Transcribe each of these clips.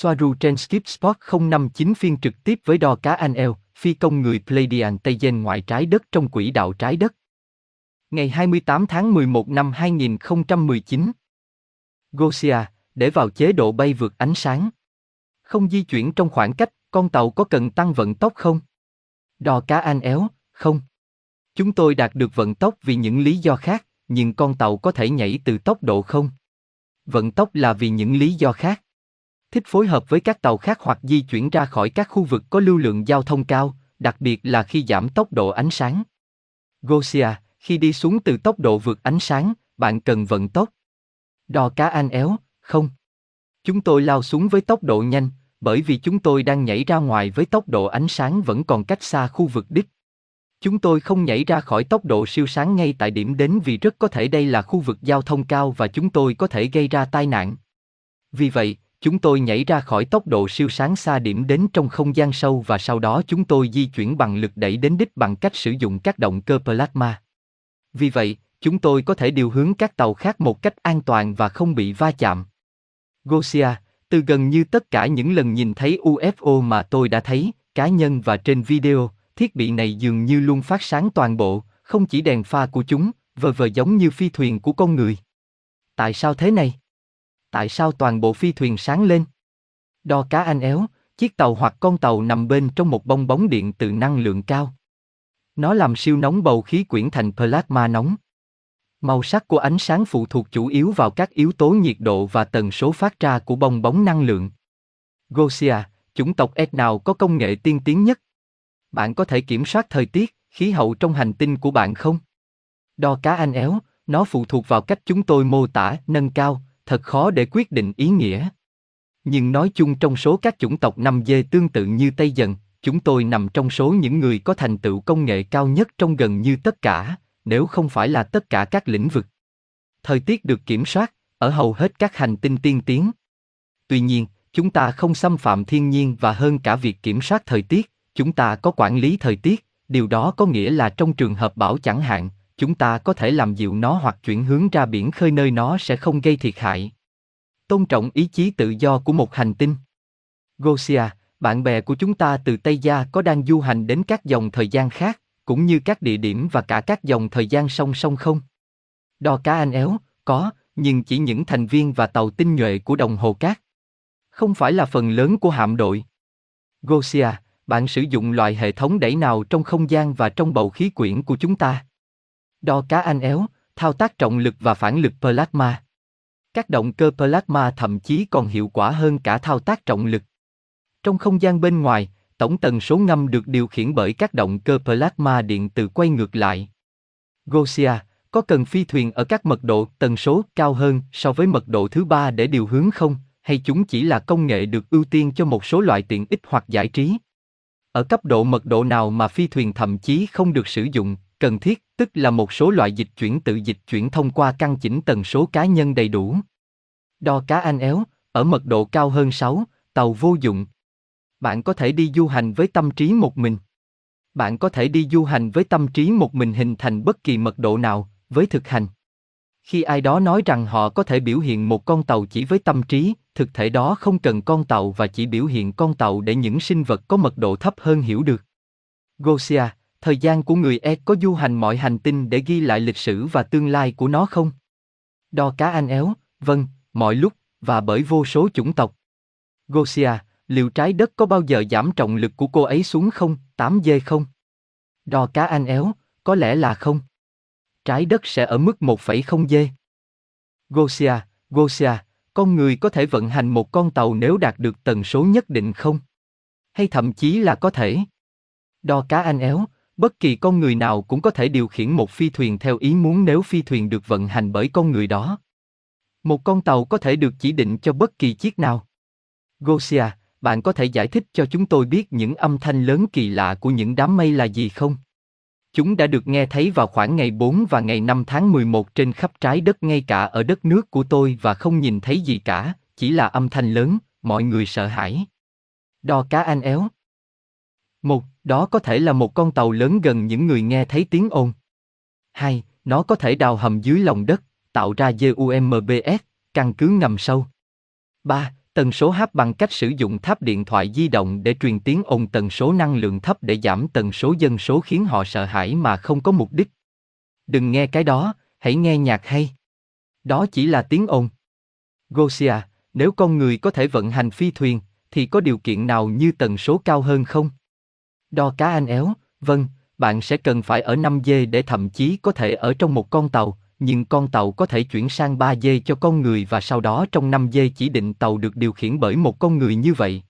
Soaru trên Skip Sport 059 phiên trực tiếp với đo cá anh eo, phi công người Pleiadian Tây Gen ngoại trái đất trong quỹ đạo trái đất. Ngày 28 tháng 11 năm 2019. Gosia, để vào chế độ bay vượt ánh sáng. Không di chuyển trong khoảng cách, con tàu có cần tăng vận tốc không? Đo cá anh éo, không. Chúng tôi đạt được vận tốc vì những lý do khác, nhưng con tàu có thể nhảy từ tốc độ không? Vận tốc là vì những lý do khác. Thích phối hợp với các tàu khác hoặc di chuyển ra khỏi các khu vực có lưu lượng giao thông cao, đặc biệt là khi giảm tốc độ ánh sáng. Gosia, khi đi xuống từ tốc độ vượt ánh sáng, bạn cần vận tốc. Đo cá an éo, không. Chúng tôi lao xuống với tốc độ nhanh, bởi vì chúng tôi đang nhảy ra ngoài với tốc độ ánh sáng vẫn còn cách xa khu vực đích. Chúng tôi không nhảy ra khỏi tốc độ siêu sáng ngay tại điểm đến vì rất có thể đây là khu vực giao thông cao và chúng tôi có thể gây ra tai nạn. Vì vậy, chúng tôi nhảy ra khỏi tốc độ siêu sáng xa điểm đến trong không gian sâu và sau đó chúng tôi di chuyển bằng lực đẩy đến đích bằng cách sử dụng các động cơ plasma. Vì vậy, chúng tôi có thể điều hướng các tàu khác một cách an toàn và không bị va chạm. Gosia, từ gần như tất cả những lần nhìn thấy UFO mà tôi đã thấy, cá nhân và trên video, thiết bị này dường như luôn phát sáng toàn bộ, không chỉ đèn pha của chúng, vờ vờ giống như phi thuyền của con người. Tại sao thế này? Tại sao toàn bộ phi thuyền sáng lên? Đo cá anh éo, chiếc tàu hoặc con tàu nằm bên trong một bong bóng điện từ năng lượng cao. Nó làm siêu nóng bầu khí quyển thành plasma nóng. Màu sắc của ánh sáng phụ thuộc chủ yếu vào các yếu tố nhiệt độ và tần số phát ra của bong bóng năng lượng. Gosia, chủng tộc S nào có công nghệ tiên tiến nhất? Bạn có thể kiểm soát thời tiết, khí hậu trong hành tinh của bạn không? Đo cá anh éo, nó phụ thuộc vào cách chúng tôi mô tả, nâng cao, thật khó để quyết định ý nghĩa. Nhưng nói chung trong số các chủng tộc năm dê tương tự như Tây Dần, chúng tôi nằm trong số những người có thành tựu công nghệ cao nhất trong gần như tất cả, nếu không phải là tất cả các lĩnh vực. Thời tiết được kiểm soát, ở hầu hết các hành tinh tiên tiến. Tuy nhiên, chúng ta không xâm phạm thiên nhiên và hơn cả việc kiểm soát thời tiết, chúng ta có quản lý thời tiết, điều đó có nghĩa là trong trường hợp bão chẳng hạn, chúng ta có thể làm dịu nó hoặc chuyển hướng ra biển khơi nơi nó sẽ không gây thiệt hại. Tôn trọng ý chí tự do của một hành tinh. Gosia, bạn bè của chúng ta từ Tây Gia có đang du hành đến các dòng thời gian khác, cũng như các địa điểm và cả các dòng thời gian song song không? Đo cá anh éo, có, nhưng chỉ những thành viên và tàu tinh nhuệ của đồng hồ cát. Không phải là phần lớn của hạm đội. Gosia, bạn sử dụng loại hệ thống đẩy nào trong không gian và trong bầu khí quyển của chúng ta? Đo cá anh éo, thao tác trọng lực và phản lực plasma. Các động cơ plasma thậm chí còn hiệu quả hơn cả thao tác trọng lực. Trong không gian bên ngoài, tổng tần số ngâm được điều khiển bởi các động cơ plasma điện từ quay ngược lại. Gosia, có cần phi thuyền ở các mật độ tần số cao hơn so với mật độ thứ ba để điều hướng không, hay chúng chỉ là công nghệ được ưu tiên cho một số loại tiện ích hoặc giải trí? Ở cấp độ mật độ nào mà phi thuyền thậm chí không được sử dụng, cần thiết, tức là một số loại dịch chuyển tự dịch chuyển thông qua căn chỉnh tần số cá nhân đầy đủ. Đo cá anh éo, ở mật độ cao hơn 6, tàu vô dụng. Bạn có thể đi du hành với tâm trí một mình. Bạn có thể đi du hành với tâm trí một mình hình thành bất kỳ mật độ nào, với thực hành. Khi ai đó nói rằng họ có thể biểu hiện một con tàu chỉ với tâm trí, thực thể đó không cần con tàu và chỉ biểu hiện con tàu để những sinh vật có mật độ thấp hơn hiểu được. Gosia, thời gian của người E có du hành mọi hành tinh để ghi lại lịch sử và tương lai của nó không? Đo cá anh éo, vâng, mọi lúc, và bởi vô số chủng tộc. Gosia, liệu trái đất có bao giờ giảm trọng lực của cô ấy xuống không, 8 dê không? Đo cá anh éo, có lẽ là không. Trái đất sẽ ở mức 1,0 dê. Gosia, Gosia, con người có thể vận hành một con tàu nếu đạt được tần số nhất định không? Hay thậm chí là có thể. Đo cá anh éo, bất kỳ con người nào cũng có thể điều khiển một phi thuyền theo ý muốn nếu phi thuyền được vận hành bởi con người đó. Một con tàu có thể được chỉ định cho bất kỳ chiếc nào. Gosia, bạn có thể giải thích cho chúng tôi biết những âm thanh lớn kỳ lạ của những đám mây là gì không? Chúng đã được nghe thấy vào khoảng ngày 4 và ngày 5 tháng 11 trên khắp trái đất ngay cả ở đất nước của tôi và không nhìn thấy gì cả, chỉ là âm thanh lớn, mọi người sợ hãi. Đo cá anh éo. Một, đó có thể là một con tàu lớn gần những người nghe thấy tiếng ồn. Hai, nó có thể đào hầm dưới lòng đất, tạo ra GUMBS, căn cứ ngầm sâu. Ba, Tần số hấp bằng cách sử dụng tháp điện thoại di động để truyền tiếng ồn tần số năng lượng thấp để giảm tần số dân số khiến họ sợ hãi mà không có mục đích. Đừng nghe cái đó, hãy nghe nhạc hay. Đó chỉ là tiếng ồn. Gosia, nếu con người có thể vận hành phi thuyền, thì có điều kiện nào như tần số cao hơn không? Đo cá anh éo, vâng, bạn sẽ cần phải ở 5G để thậm chí có thể ở trong một con tàu, nhưng con tàu có thể chuyển sang 3G cho con người và sau đó trong 5G chỉ định tàu được điều khiển bởi một con người như vậy.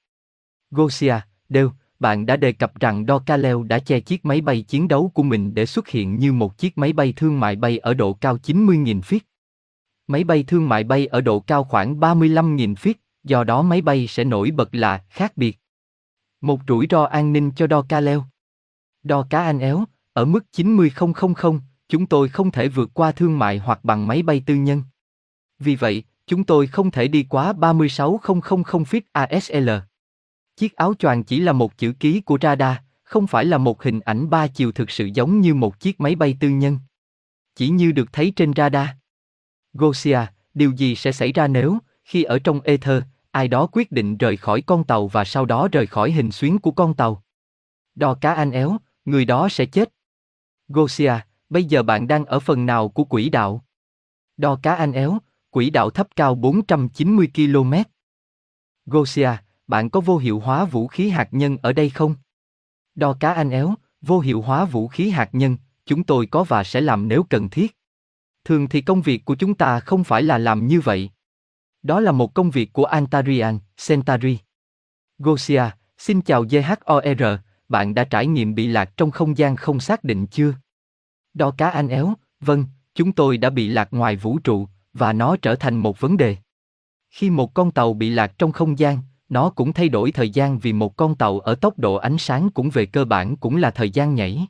Gosia, đều, bạn đã đề cập rằng Do Kaleo đã che chiếc máy bay chiến đấu của mình để xuất hiện như một chiếc máy bay thương mại bay ở độ cao 90.000 feet. Máy bay thương mại bay ở độ cao khoảng 35.000 feet, do đó máy bay sẽ nổi bật là khác biệt. Một rủi ro an ninh cho Do Kaleo. Do cá anh éo, ở mức 90.000, chúng tôi không thể vượt qua thương mại hoặc bằng máy bay tư nhân. Vì vậy, chúng tôi không thể đi quá 36.000 feet ASL. Chiếc áo choàng chỉ là một chữ ký của radar, không phải là một hình ảnh ba chiều thực sự giống như một chiếc máy bay tư nhân. Chỉ như được thấy trên radar. Gosia, điều gì sẽ xảy ra nếu, khi ở trong ether, ai đó quyết định rời khỏi con tàu và sau đó rời khỏi hình xuyến của con tàu? Đò cá anh éo, người đó sẽ chết. Gosia, bây giờ bạn đang ở phần nào của quỹ đạo? Đò cá anh éo, quỹ đạo thấp cao 490 km. Gosia, bạn có vô hiệu hóa vũ khí hạt nhân ở đây không? Đo cá anh éo, vô hiệu hóa vũ khí hạt nhân, chúng tôi có và sẽ làm nếu cần thiết. Thường thì công việc của chúng ta không phải là làm như vậy. Đó là một công việc của Antarian, Centauri. Gosia, xin chào JHOR, bạn đã trải nghiệm bị lạc trong không gian không xác định chưa? Đo cá anh éo, vâng, chúng tôi đã bị lạc ngoài vũ trụ, và nó trở thành một vấn đề. Khi một con tàu bị lạc trong không gian, nó cũng thay đổi thời gian vì một con tàu ở tốc độ ánh sáng cũng về cơ bản cũng là thời gian nhảy.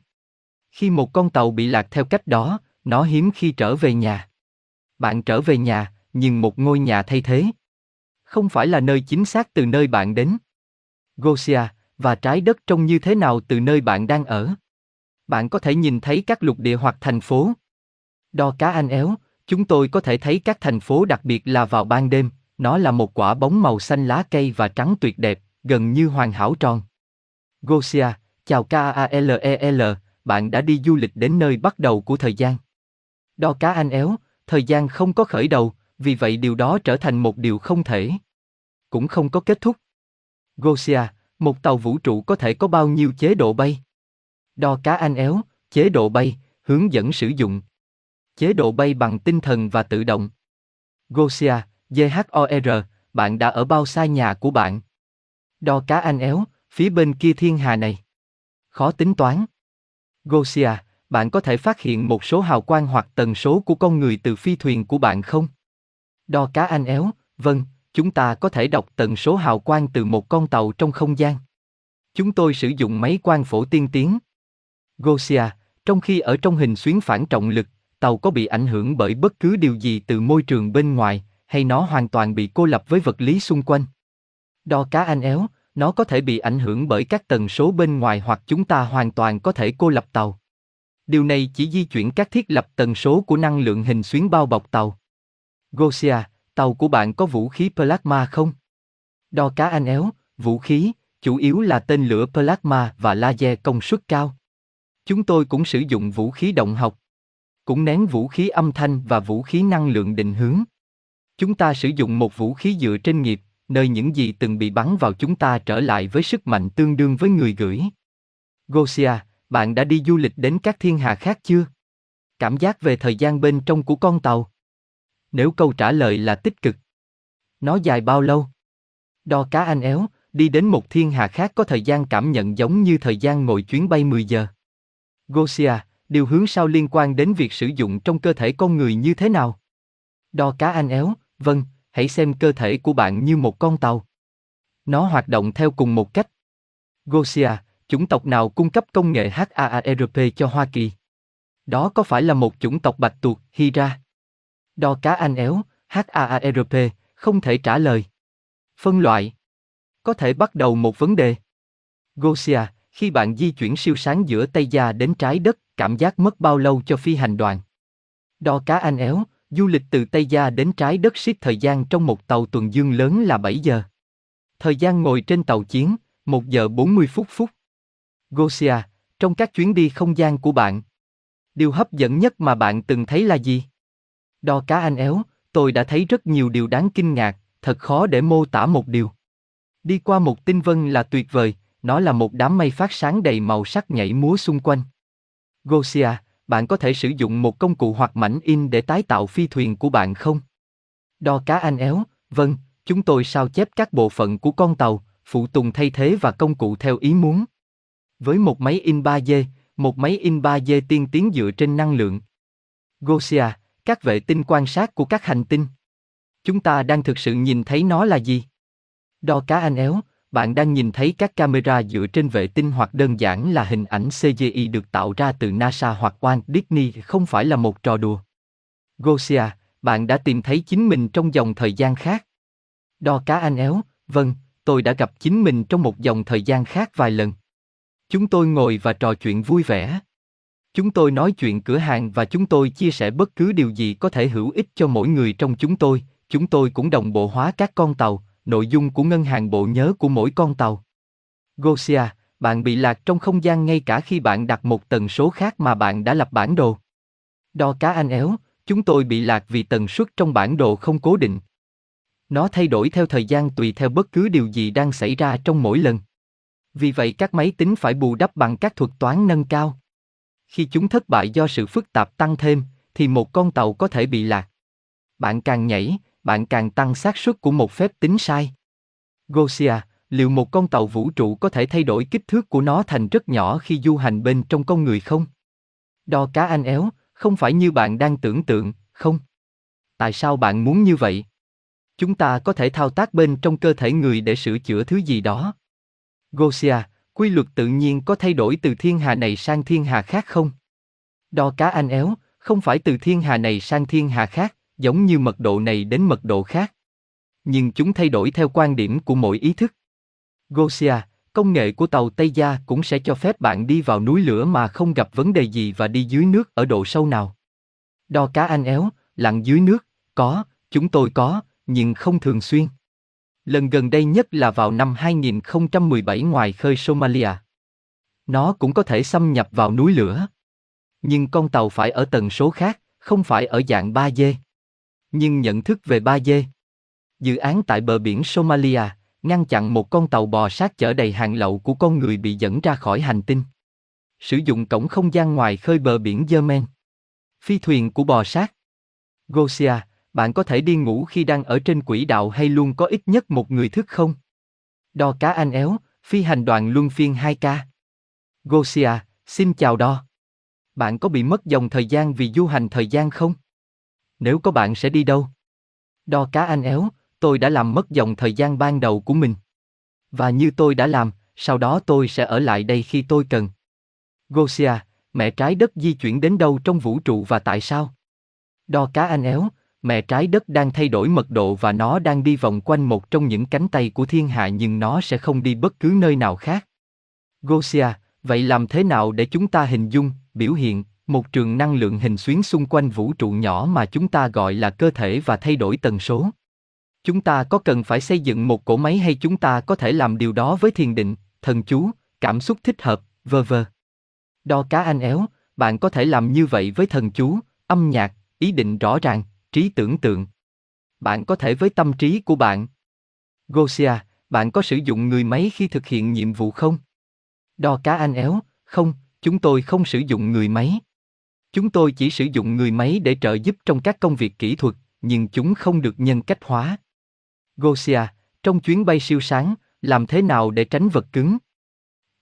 Khi một con tàu bị lạc theo cách đó, nó hiếm khi trở về nhà. Bạn trở về nhà, nhưng một ngôi nhà thay thế. Không phải là nơi chính xác từ nơi bạn đến. Gosia, và trái đất trông như thế nào từ nơi bạn đang ở? Bạn có thể nhìn thấy các lục địa hoặc thành phố. Đo cá anh éo, chúng tôi có thể thấy các thành phố đặc biệt là vào ban đêm, nó là một quả bóng màu xanh lá cây và trắng tuyệt đẹp, gần như hoàn hảo tròn. Gosia, chào K A e L e, e L. bạn đã đi du lịch đến nơi bắt đầu của thời gian. Đo cá anh éo, thời gian không có khởi đầu, vì vậy điều đó trở thành một điều không thể. Cũng không có kết thúc. Gosia, một tàu vũ trụ có thể có bao nhiêu chế độ bay? Đo cá anh éo, chế độ bay, hướng dẫn sử dụng. Chế độ bay bằng tinh thần và tự động. Gosia, GHOR, bạn đã ở bao xa nhà của bạn? Đo cá anh éo, phía bên kia thiên hà này. Khó tính toán. Gosia, bạn có thể phát hiện một số hào quang hoặc tần số của con người từ phi thuyền của bạn không? Đo cá anh éo, vâng, chúng ta có thể đọc tần số hào quang từ một con tàu trong không gian. Chúng tôi sử dụng máy quang phổ tiên tiến. Gosia, trong khi ở trong hình xuyến phản trọng lực, tàu có bị ảnh hưởng bởi bất cứ điều gì từ môi trường bên ngoài, hay nó hoàn toàn bị cô lập với vật lý xung quanh. Đo cá anh éo, nó có thể bị ảnh hưởng bởi các tần số bên ngoài hoặc chúng ta hoàn toàn có thể cô lập tàu. Điều này chỉ di chuyển các thiết lập tần số của năng lượng hình xuyến bao bọc tàu. Gosia, tàu của bạn có vũ khí plasma không? Đo cá anh éo, vũ khí, chủ yếu là tên lửa plasma và laser công suất cao. Chúng tôi cũng sử dụng vũ khí động học. Cũng nén vũ khí âm thanh và vũ khí năng lượng định hướng. Chúng ta sử dụng một vũ khí dựa trên nghiệp, nơi những gì từng bị bắn vào chúng ta trở lại với sức mạnh tương đương với người gửi. Gosia, bạn đã đi du lịch đến các thiên hà khác chưa? Cảm giác về thời gian bên trong của con tàu. Nếu câu trả lời là tích cực. Nó dài bao lâu? Đo cá anh éo, đi đến một thiên hà khác có thời gian cảm nhận giống như thời gian ngồi chuyến bay 10 giờ. Gosia, điều hướng sau liên quan đến việc sử dụng trong cơ thể con người như thế nào? Đo cá anh éo, vâng, hãy xem cơ thể của bạn như một con tàu. Nó hoạt động theo cùng một cách. Gosia, chủng tộc nào cung cấp công nghệ HAARP cho Hoa Kỳ? Đó có phải là một chủng tộc bạch tuộc, Hydra? Đo cá anh éo, HAARP, không thể trả lời. Phân loại. Có thể bắt đầu một vấn đề. Gosia, khi bạn di chuyển siêu sáng giữa Tây Gia đến trái đất, cảm giác mất bao lâu cho phi hành đoàn? Đo cá anh éo, Du lịch từ Tây Gia đến trái đất ship thời gian trong một tàu tuần dương lớn là 7 giờ. Thời gian ngồi trên tàu chiến, 1 giờ 40 phút phút. Gosia, trong các chuyến đi không gian của bạn, điều hấp dẫn nhất mà bạn từng thấy là gì? Đo cá anh éo, tôi đã thấy rất nhiều điều đáng kinh ngạc, thật khó để mô tả một điều. Đi qua một tinh vân là tuyệt vời, nó là một đám mây phát sáng đầy màu sắc nhảy múa xung quanh. Gosia, bạn có thể sử dụng một công cụ hoặc mảnh in để tái tạo phi thuyền của bạn không? Đo cá anh éo, vâng, chúng tôi sao chép các bộ phận của con tàu, phụ tùng thay thế và công cụ theo ý muốn. Với một máy in 3D, một máy in 3D tiên tiến dựa trên năng lượng. Gosia, các vệ tinh quan sát của các hành tinh. Chúng ta đang thực sự nhìn thấy nó là gì? Đo cá anh éo, bạn đang nhìn thấy các camera dựa trên vệ tinh hoặc đơn giản là hình ảnh CGI được tạo ra từ NASA hoặc Walt Disney không phải là một trò đùa. Gosia, bạn đã tìm thấy chính mình trong dòng thời gian khác. Đo cá anh éo, vâng, tôi đã gặp chính mình trong một dòng thời gian khác vài lần. Chúng tôi ngồi và trò chuyện vui vẻ. Chúng tôi nói chuyện cửa hàng và chúng tôi chia sẻ bất cứ điều gì có thể hữu ích cho mỗi người trong chúng tôi. Chúng tôi cũng đồng bộ hóa các con tàu, nội dung của ngân hàng bộ nhớ của mỗi con tàu. Gosia, bạn bị lạc trong không gian ngay cả khi bạn đặt một tần số khác mà bạn đã lập bản đồ. Đo cá anh éo, chúng tôi bị lạc vì tần suất trong bản đồ không cố định. Nó thay đổi theo thời gian tùy theo bất cứ điều gì đang xảy ra trong mỗi lần. Vì vậy các máy tính phải bù đắp bằng các thuật toán nâng cao. Khi chúng thất bại do sự phức tạp tăng thêm, thì một con tàu có thể bị lạc. Bạn càng nhảy, bạn càng tăng xác suất của một phép tính sai. Gosia, liệu một con tàu vũ trụ có thể thay đổi kích thước của nó thành rất nhỏ khi du hành bên trong con người không? Đo cá anh éo, không phải như bạn đang tưởng tượng, không? Tại sao bạn muốn như vậy? Chúng ta có thể thao tác bên trong cơ thể người để sửa chữa thứ gì đó. Gosia, quy luật tự nhiên có thay đổi từ thiên hà này sang thiên hà khác không? Đo cá anh éo, không phải từ thiên hà này sang thiên hà khác, giống như mật độ này đến mật độ khác. Nhưng chúng thay đổi theo quan điểm của mỗi ý thức. Gosia, công nghệ của tàu Tây Gia cũng sẽ cho phép bạn đi vào núi lửa mà không gặp vấn đề gì và đi dưới nước ở độ sâu nào. Đo cá anh éo, lặn dưới nước, có, chúng tôi có, nhưng không thường xuyên. Lần gần đây nhất là vào năm 2017 ngoài khơi Somalia. Nó cũng có thể xâm nhập vào núi lửa. Nhưng con tàu phải ở tần số khác, không phải ở dạng 3D. Nhưng nhận thức về 3D. Dự án tại bờ biển Somalia, ngăn chặn một con tàu bò sát chở đầy hàng lậu của con người bị dẫn ra khỏi hành tinh. Sử dụng cổng không gian ngoài khơi bờ biển Yemen. Phi thuyền của bò sát. Gosia, bạn có thể đi ngủ khi đang ở trên quỹ đạo hay luôn có ít nhất một người thức không? Đo cá anh éo, phi hành đoàn luân phiên 2K. Gosia, xin chào đo. Bạn có bị mất dòng thời gian vì du hành thời gian không? Nếu có bạn sẽ đi đâu? Đo cá anh éo, tôi đã làm mất dòng thời gian ban đầu của mình. Và như tôi đã làm, sau đó tôi sẽ ở lại đây khi tôi cần. Gosia, mẹ trái đất di chuyển đến đâu trong vũ trụ và tại sao? Đo cá anh éo, mẹ trái đất đang thay đổi mật độ và nó đang đi vòng quanh một trong những cánh tay của thiên hạ nhưng nó sẽ không đi bất cứ nơi nào khác. Gosia, vậy làm thế nào để chúng ta hình dung, biểu hiện, một trường năng lượng hình xuyến xung quanh vũ trụ nhỏ mà chúng ta gọi là cơ thể và thay đổi tần số? Chúng ta có cần phải xây dựng một cỗ máy hay chúng ta có thể làm điều đó với thiền định, thần chú, cảm xúc thích hợp, vơ vơ. Đo cá anh éo, bạn có thể làm như vậy với thần chú, âm nhạc, ý định rõ ràng, trí tưởng tượng. Bạn có thể với tâm trí của bạn. Gosia, bạn có sử dụng người máy khi thực hiện nhiệm vụ không? Đo cá anh éo, không, chúng tôi không sử dụng người máy. Chúng tôi chỉ sử dụng người máy để trợ giúp trong các công việc kỹ thuật, nhưng chúng không được nhân cách hóa. Gosia, trong chuyến bay siêu sáng, làm thế nào để tránh vật cứng?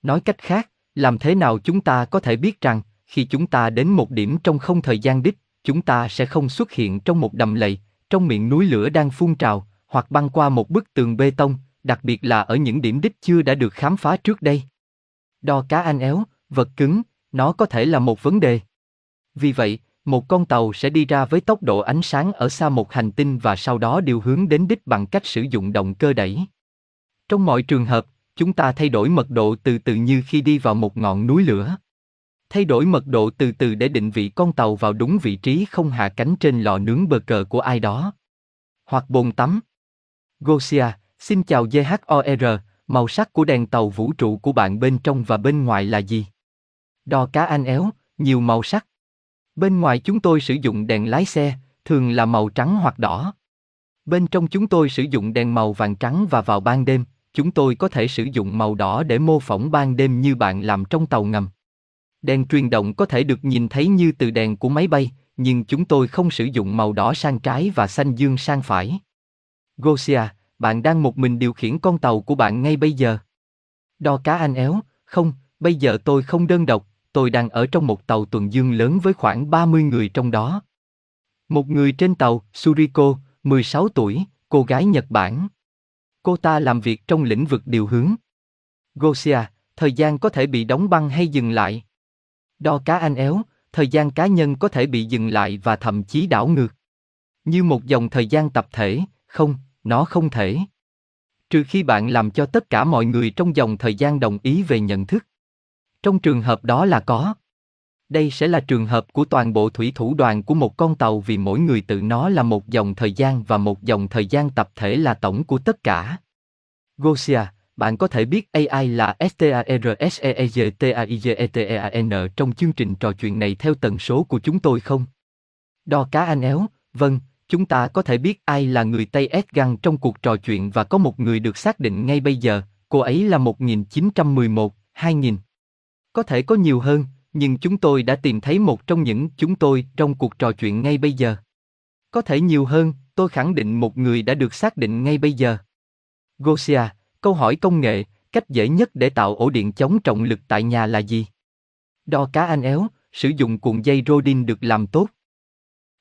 Nói cách khác, làm thế nào chúng ta có thể biết rằng, khi chúng ta đến một điểm trong không thời gian đích, chúng ta sẽ không xuất hiện trong một đầm lầy, trong miệng núi lửa đang phun trào, hoặc băng qua một bức tường bê tông, đặc biệt là ở những điểm đích chưa đã được khám phá trước đây. Đo cá anh éo, vật cứng, nó có thể là một vấn đề. Vì vậy, một con tàu sẽ đi ra với tốc độ ánh sáng ở xa một hành tinh và sau đó điều hướng đến đích bằng cách sử dụng động cơ đẩy. Trong mọi trường hợp, chúng ta thay đổi mật độ từ từ như khi đi vào một ngọn núi lửa. Thay đổi mật độ từ từ để định vị con tàu vào đúng vị trí không hạ cánh trên lò nướng bờ cờ của ai đó. Hoặc bồn tắm. Gosia, xin chào GHOR, màu sắc của đèn tàu vũ trụ của bạn bên trong và bên ngoài là gì? Đo cá anh éo, nhiều màu sắc. Bên ngoài chúng tôi sử dụng đèn lái xe, thường là màu trắng hoặc đỏ. Bên trong chúng tôi sử dụng đèn màu vàng trắng và vào ban đêm, chúng tôi có thể sử dụng màu đỏ để mô phỏng ban đêm như bạn làm trong tàu ngầm. Đèn truyền động có thể được nhìn thấy như từ đèn của máy bay, nhưng chúng tôi không sử dụng màu đỏ sang trái và xanh dương sang phải. Gosia, bạn đang một mình điều khiển con tàu của bạn ngay bây giờ. Đo cá anh éo, không, bây giờ tôi không đơn độc, tôi đang ở trong một tàu tuần dương lớn với khoảng 30 người trong đó. Một người trên tàu, Suriko, 16 tuổi, cô gái Nhật Bản. Cô ta làm việc trong lĩnh vực điều hướng. Gosia, thời gian có thể bị đóng băng hay dừng lại. Đo cá anh éo, thời gian cá nhân có thể bị dừng lại và thậm chí đảo ngược. Như một dòng thời gian tập thể, không, nó không thể. Trừ khi bạn làm cho tất cả mọi người trong dòng thời gian đồng ý về nhận thức. Trong trường hợp đó là có. Đây sẽ là trường hợp của toàn bộ thủy thủ đoàn của một con tàu vì mỗi người tự nó là một dòng thời gian và một dòng thời gian tập thể là tổng của tất cả. Gosia, bạn có thể biết AI là STARSEEGTAIGETEAN trong chương trình trò chuyện này theo tần số của chúng tôi không? Đo cá anh éo, vâng, chúng ta có thể biết ai là người Tây Edgan trong cuộc trò chuyện và có một người được xác định ngay bây giờ, cô ấy là 1911, 2000. Có thể có nhiều hơn, nhưng chúng tôi đã tìm thấy một trong những chúng tôi trong cuộc trò chuyện ngay bây giờ. Có thể nhiều hơn, tôi khẳng định một người đã được xác định ngay bây giờ. Gosia, câu hỏi công nghệ, cách dễ nhất để tạo ổ điện chống trọng lực tại nhà là gì? Đo cá anh éo, sử dụng cuộn dây Rodin được làm tốt.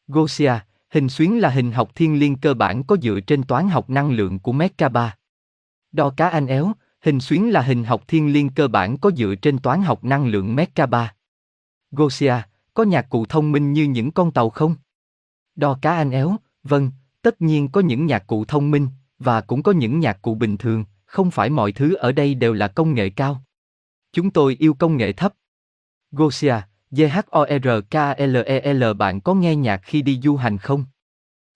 Gosia, hình xuyến là hình học thiên liên cơ bản có dựa trên toán học năng lượng của Merkaba. Đo cá anh éo, hình xuyến là hình học thiên liên cơ bản có dựa trên toán học năng lượng Merkaba. Gosia, có nhạc cụ thông minh như những con tàu không? Đo cá anh éo, vâng, tất nhiên có những nhạc cụ thông minh, và cũng có những nhạc cụ bình thường, không phải mọi thứ ở đây đều là công nghệ cao. Chúng tôi yêu công nghệ thấp. Gosia, G-H-O-R-K-L-E-L bạn có nghe nhạc khi đi du hành không?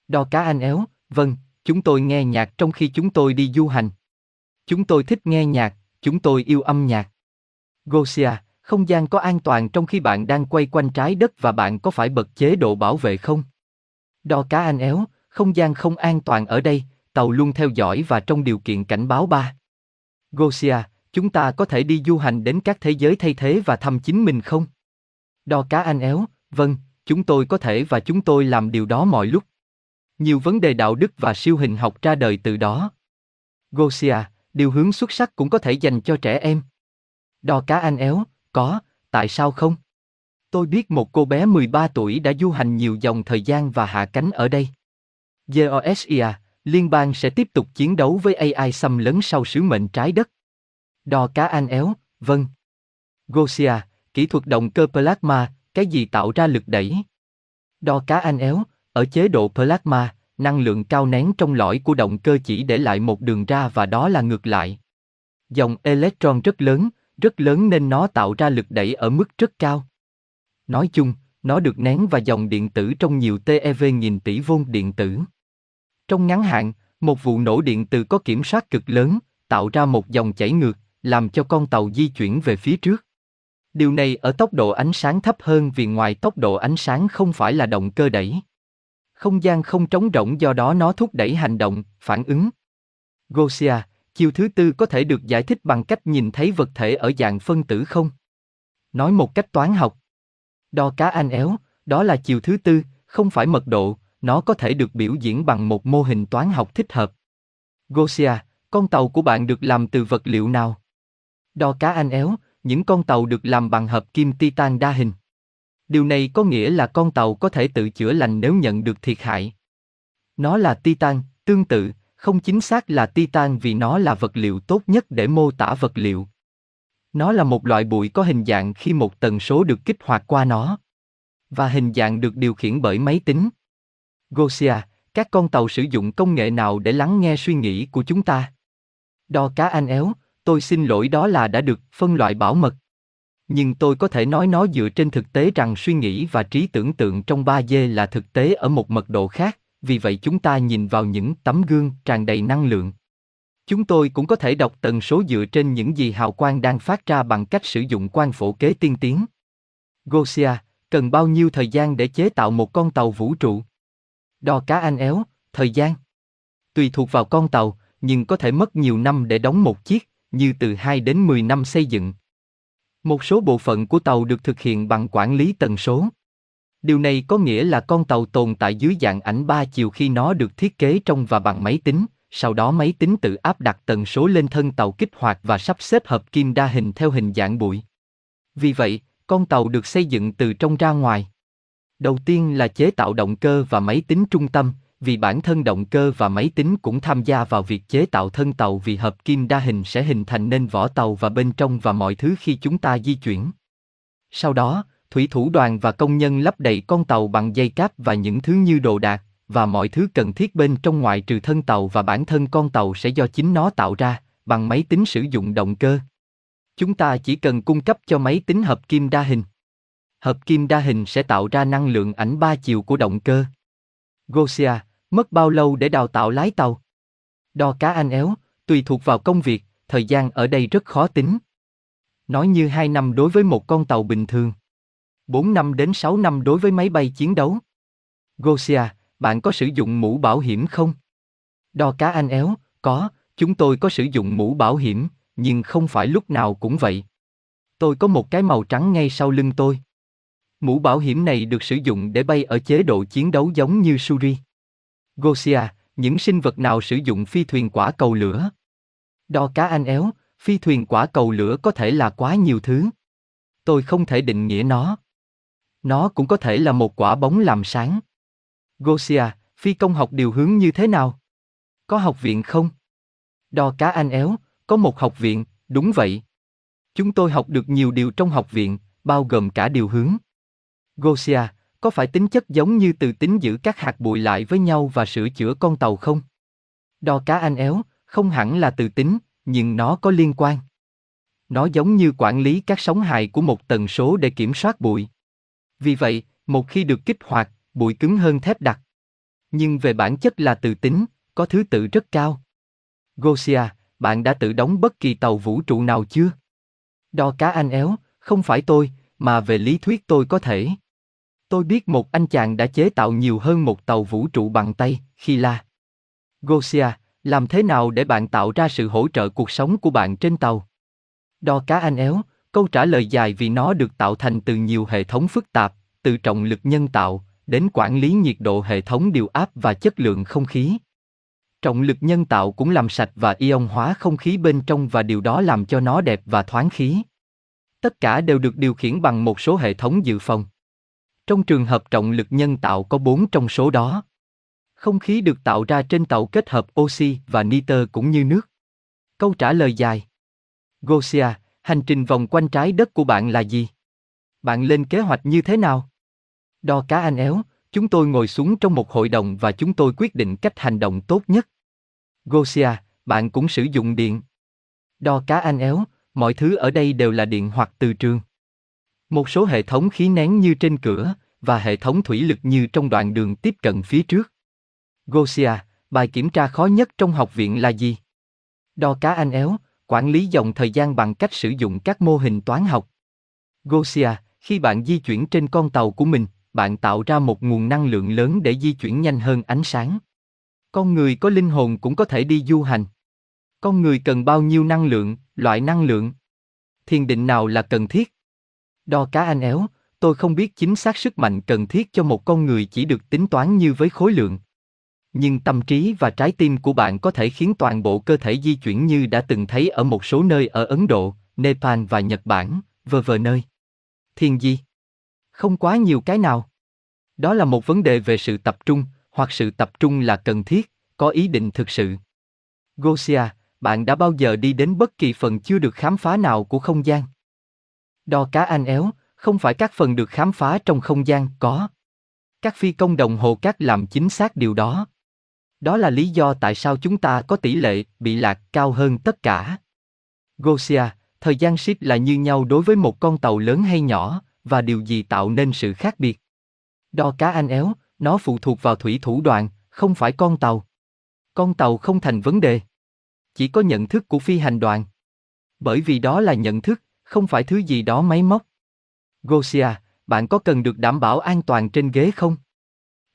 Đo cá anh éo, vâng, chúng tôi nghe nhạc trong khi chúng tôi đi du hành. Chúng tôi thích nghe nhạc, chúng tôi yêu âm nhạc. Gosia, không gian có an toàn trong khi bạn đang quay quanh trái đất và bạn có phải bật chế độ bảo vệ không? Đo cá anh éo, không gian không an toàn ở đây, tàu luôn theo dõi và trong điều kiện cảnh báo ba. Gosia, chúng ta có thể đi du hành đến các thế giới thay thế và thăm chính mình không? Đo cá anh éo, vâng, chúng tôi có thể và chúng tôi làm điều đó mọi lúc. Nhiều vấn đề đạo đức và siêu hình học ra đời từ đó. Gosia, điều hướng xuất sắc cũng có thể dành cho trẻ em. Đo cá anh éo, có, tại sao không? Tôi biết một cô bé 13 tuổi đã du hành nhiều dòng thời gian và hạ cánh ở đây. GOSIA, liên bang sẽ tiếp tục chiến đấu với AI xâm lấn sau sứ mệnh trái đất. Đo cá anh éo, vâng. Gosia, kỹ thuật động cơ plasma, cái gì tạo ra lực đẩy? Đo cá anh éo, ở chế độ plasma, năng lượng cao nén trong lõi của động cơ chỉ để lại một đường ra và đó là ngược lại. Dòng electron rất lớn, rất lớn nên nó tạo ra lực đẩy ở mức rất cao. Nói chung, nó được nén và dòng điện tử trong nhiều TeV nghìn tỷ vôn điện tử. Trong ngắn hạn, một vụ nổ điện từ có kiểm soát cực lớn, tạo ra một dòng chảy ngược, làm cho con tàu di chuyển về phía trước. Điều này ở tốc độ ánh sáng thấp hơn vì ngoài tốc độ ánh sáng không phải là động cơ đẩy. Không gian không trống rỗng do đó nó thúc đẩy hành động, phản ứng. Gosia, chiều thứ tư có thể được giải thích bằng cách nhìn thấy vật thể ở dạng phân tử không? Nói một cách toán học. Đo cá anh éo, đó là chiều thứ tư, không phải mật độ, nó có thể được biểu diễn bằng một mô hình toán học thích hợp. Gosia, con tàu của bạn được làm từ vật liệu nào? Đo cá anh éo, những con tàu được làm bằng hợp kim titan đa hình. Điều này có nghĩa là con tàu có thể tự chữa lành nếu nhận được thiệt hại. Nó là titan, tương tự, không chính xác là titan vì nó là vật liệu tốt nhất để mô tả vật liệu. Nó là một loại bụi có hình dạng khi một tần số được kích hoạt qua nó. Và hình dạng được điều khiển bởi máy tính. Gosia, các con tàu sử dụng công nghệ nào để lắng nghe suy nghĩ của chúng ta? Đo cá anh éo, tôi xin lỗi đó là đã được phân loại bảo mật. Nhưng tôi có thể nói nó dựa trên thực tế rằng suy nghĩ và trí tưởng tượng trong 3D là thực tế ở một mật độ khác, vì vậy chúng ta nhìn vào những tấm gương tràn đầy năng lượng. Chúng tôi cũng có thể đọc tần số dựa trên những gì hào quang đang phát ra bằng cách sử dụng quang phổ kế tiên tiến. Gosia, cần bao nhiêu thời gian để chế tạo một con tàu vũ trụ? Đo cá anh éo, thời gian. Tùy thuộc vào con tàu, nhưng có thể mất nhiều năm để đóng một chiếc, như từ 2 đến 10 năm xây dựng. Một số bộ phận của tàu được thực hiện bằng quản lý tần số. Điều này có nghĩa là con tàu tồn tại dưới dạng ảnh ba chiều khi nó được thiết kế trong và bằng máy tính, sau đó máy tính tự áp đặt tần số lên thân tàu kích hoạt và sắp xếp hợp kim đa hình theo hình dạng bụi. Vì vậy, con tàu được xây dựng từ trong ra ngoài. Đầu tiên là chế tạo động cơ và máy tính trung tâm, vì bản thân động cơ và máy tính cũng tham gia vào việc chế tạo thân tàu vì hợp kim đa hình sẽ hình thành nên vỏ tàu và bên trong và mọi thứ khi chúng ta di chuyển. Sau đó, thủy thủ đoàn và công nhân lắp đầy con tàu bằng dây cáp và những thứ như đồ đạc, và mọi thứ cần thiết bên trong ngoại trừ thân tàu và bản thân con tàu sẽ do chính nó tạo ra, bằng máy tính sử dụng động cơ. Chúng ta chỉ cần cung cấp cho máy tính hợp kim đa hình. Hợp kim đa hình sẽ tạo ra năng lượng ảnh ba chiều của động cơ. Gosia, mất bao lâu để đào tạo lái tàu? Đo cá anh éo, tùy thuộc vào công việc, thời gian ở đây rất khó tính. Nói như 2 năm đối với một con tàu bình thường. 4 năm đến 6 năm đối với máy bay chiến đấu. Gosia, bạn có sử dụng mũ bảo hiểm không? Đo cá anh éo, có, chúng tôi có sử dụng mũ bảo hiểm, nhưng không phải lúc nào cũng vậy. Tôi có một cái màu trắng ngay sau lưng tôi. Mũ bảo hiểm này được sử dụng để bay ở chế độ chiến đấu giống như Suri. Gosia, những sinh vật nào sử dụng phi thuyền quả cầu lửa? Đo cá anh éo, phi thuyền quả cầu lửa có thể là quá nhiều thứ. Tôi không thể định nghĩa nó. Nó cũng có thể là một quả bóng làm sáng. Gosia, phi công học điều hướng như thế nào? Có học viện không? Đo cá anh éo, có một học viện, đúng vậy. Chúng tôi học được nhiều điều trong học viện, bao gồm cả điều hướng. Gosia, có phải tính chất giống như từ tính giữ các hạt bụi lại với nhau và sửa chữa con tàu không? Đo cá anh éo, không hẳn là từ tính, nhưng nó có liên quan. Nó giống như quản lý các sóng hài của một tần số để kiểm soát bụi. Vì vậy, một khi được kích hoạt, bụi cứng hơn thép đặc. Nhưng về bản chất là từ tính, có thứ tự rất cao. Gosia, bạn đã tự đóng bất kỳ tàu vũ trụ nào chưa? Đo cá anh éo, không phải tôi, mà về lý thuyết tôi có thể. Tôi biết một anh chàng đã chế tạo nhiều hơn một tàu vũ trụ bằng tay, khi la. Gosia, làm thế nào để bạn tạo ra sự hỗ trợ cuộc sống của bạn trên tàu? Đo cá anh éo, câu trả lời dài vì nó được tạo thành từ nhiều hệ thống phức tạp, từ trọng lực nhân tạo, đến quản lý nhiệt độ hệ thống điều áp và chất lượng không khí. Trọng lực nhân tạo cũng làm sạch và ion hóa không khí bên trong và điều đó làm cho nó đẹp và thoáng khí. Tất cả đều được điều khiển bằng một số hệ thống dự phòng. Trong trường hợp trọng lực nhân tạo có 4 trong số đó. Không khí được tạo ra trên tàu kết hợp oxy và nitơ cũng như nước. Câu trả lời dài. Gosia, hành trình vòng quanh trái đất của bạn là gì? Bạn lên kế hoạch như thế nào? Đo cá anh éo, chúng tôi ngồi xuống trong một hội đồng và chúng tôi quyết định cách hành động tốt nhất. Gosia, bạn cũng sử dụng điện. Đo cá anh éo, mọi thứ ở đây đều là điện hoặc từ trường. Một số hệ thống khí nén như trên cửa, và hệ thống thủy lực như trong đoạn đường tiếp cận phía trước. Gosia, bài kiểm tra khó nhất trong học viện là gì? Đo cá anh éo, quản lý dòng thời gian bằng cách sử dụng các mô hình toán học. Gosia, khi bạn di chuyển trên con tàu của mình, bạn tạo ra một nguồn năng lượng lớn để di chuyển nhanh hơn ánh sáng. Con người có linh hồn cũng có thể đi du hành. Con người cần bao nhiêu năng lượng, loại năng lượng? Thiền định nào là cần thiết? Đo cá anh éo, tôi không biết chính xác sức mạnh cần thiết cho một con người chỉ được tính toán như với khối lượng. Nhưng tâm trí và trái tim của bạn có thể khiến toàn bộ cơ thể di chuyển như đã từng thấy ở một số nơi ở Ấn Độ, Nepal và Nhật Bản, vờ vờ nơi. Thiền gì? Không quá nhiều cái nào. Đó là một vấn đề về sự tập trung, hoặc sự tập trung là cần thiết, có ý định thực sự. Gosia, bạn đã bao giờ đi đến bất kỳ phần chưa được khám phá nào của không gian? Đo cá anh éo, không phải các phần được khám phá trong không gian có. Các phi công đồng hồ cát làm chính xác điều đó. Đó là lý do tại sao chúng ta có tỷ lệ bị lạc cao hơn tất cả. Gosia, thời gian ship là như nhau đối với một con tàu lớn hay nhỏ, và điều gì tạo nên sự khác biệt. Đo cá anh éo, nó phụ thuộc vào thủy thủ đoàn, không phải con tàu. Con tàu không thành vấn đề. Chỉ có nhận thức của phi hành đoàn. Bởi vì đó là nhận thức, không phải thứ gì đó máy móc. Gosia, bạn có cần được đảm bảo an toàn trên ghế không?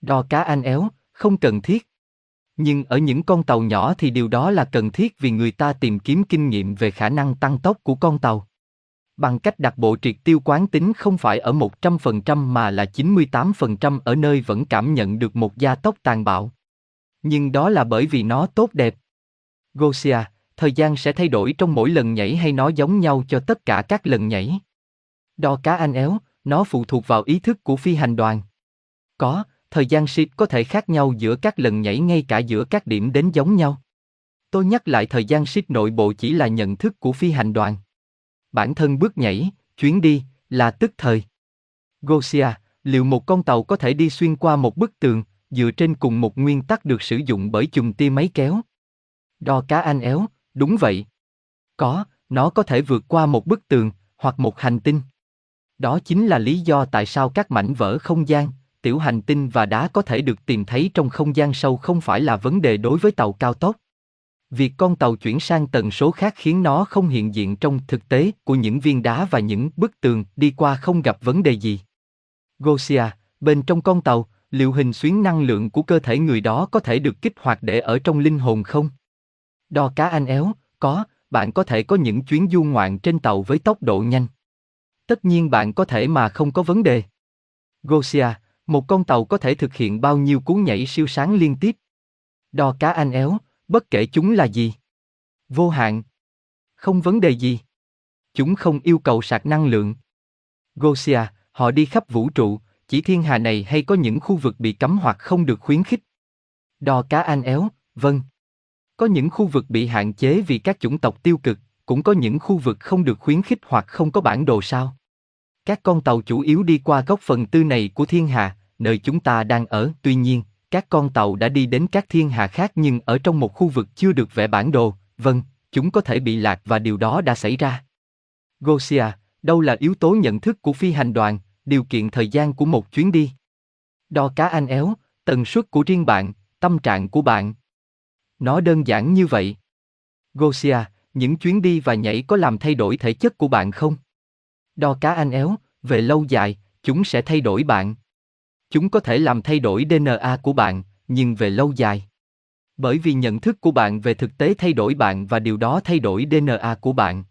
Đo cá anh éo, không cần thiết. Nhưng ở những con tàu nhỏ thì điều đó là cần thiết vì người ta tìm kiếm kinh nghiệm về khả năng tăng tốc của con tàu. Bằng cách đặt bộ triệt tiêu quán tính không phải ở 100% mà là 98% ở nơi vẫn cảm nhận được một gia tốc tàn bạo. Nhưng đó là bởi vì nó tốt đẹp. Gosia, thời gian sẽ thay đổi trong mỗi lần nhảy hay nó giống nhau cho tất cả các lần nhảy? Đo cá anh éo, nó phụ thuộc vào ý thức của phi hành đoàn. Có, thời gian shift có thể khác nhau giữa các lần nhảy ngay cả giữa các điểm đến giống nhau. Tôi nhắc lại thời gian shift nội bộ chỉ là nhận thức của phi hành đoàn. Bản thân bước nhảy, chuyến đi, là tức thời. Gosia, liệu một con tàu có thể đi xuyên qua một bức tường, dựa trên cùng một nguyên tắc được sử dụng bởi chùm tia máy kéo? Đo cá anh éo, đúng vậy. Có, nó có thể vượt qua một bức tường, hoặc một hành tinh. Đó chính là lý do tại sao các mảnh vỡ không gian, tiểu hành tinh và đá có thể được tìm thấy trong không gian sâu không phải là vấn đề đối với tàu cao tốc. Việc con tàu chuyển sang tần số khác khiến nó không hiện diện trong thực tế của những viên đá và những bức tường đi qua không gặp vấn đề gì. Gosia, bên trong con tàu, liệu hình xuyến năng lượng của cơ thể người đó có thể được kích hoạt để ở trong linh hồn không? Đo cá anh éo, có, bạn có thể có những chuyến du ngoạn trên tàu với tốc độ nhanh. Tất nhiên bạn có thể mà không có vấn đề. Gosia, một con tàu có thể thực hiện bao nhiêu cú nhảy siêu sáng liên tiếp? Đo cá anh éo, bất kể chúng là gì. Vô hạn. Không vấn đề gì. Chúng không yêu cầu sạc năng lượng. Gosia, họ đi khắp vũ trụ, chỉ thiên hà này hay có những khu vực bị cấm hoặc không được khuyến khích. Đo cá anh éo, vâng. Có những khu vực bị hạn chế vì các chủng tộc tiêu cực, cũng có những khu vực không được khuyến khích hoặc không có bản đồ sao. Các con tàu chủ yếu đi qua góc phần tư này của thiên hà, nơi chúng ta đang ở, tuy nhiên, các con tàu đã đi đến các thiên hà khác nhưng ở trong một khu vực chưa được vẽ bản đồ, vâng, chúng có thể bị lạc và điều đó đã xảy ra. Gosia, đâu là yếu tố nhận thức của phi hành đoàn, điều kiện thời gian của một chuyến đi? Đo cá anh éo, tần suất của riêng bạn, tâm trạng của bạn. Nó đơn giản như vậy. Gosia, những chuyến đi và nhảy có làm thay đổi thể chất của bạn không? Đo cá anh éo, về lâu dài, chúng sẽ thay đổi bạn. Chúng có thể làm thay đổi DNA của bạn, nhưng về lâu dài. Bởi vì nhận thức của bạn về thực tế thay đổi bạn và điều đó thay đổi DNA của bạn.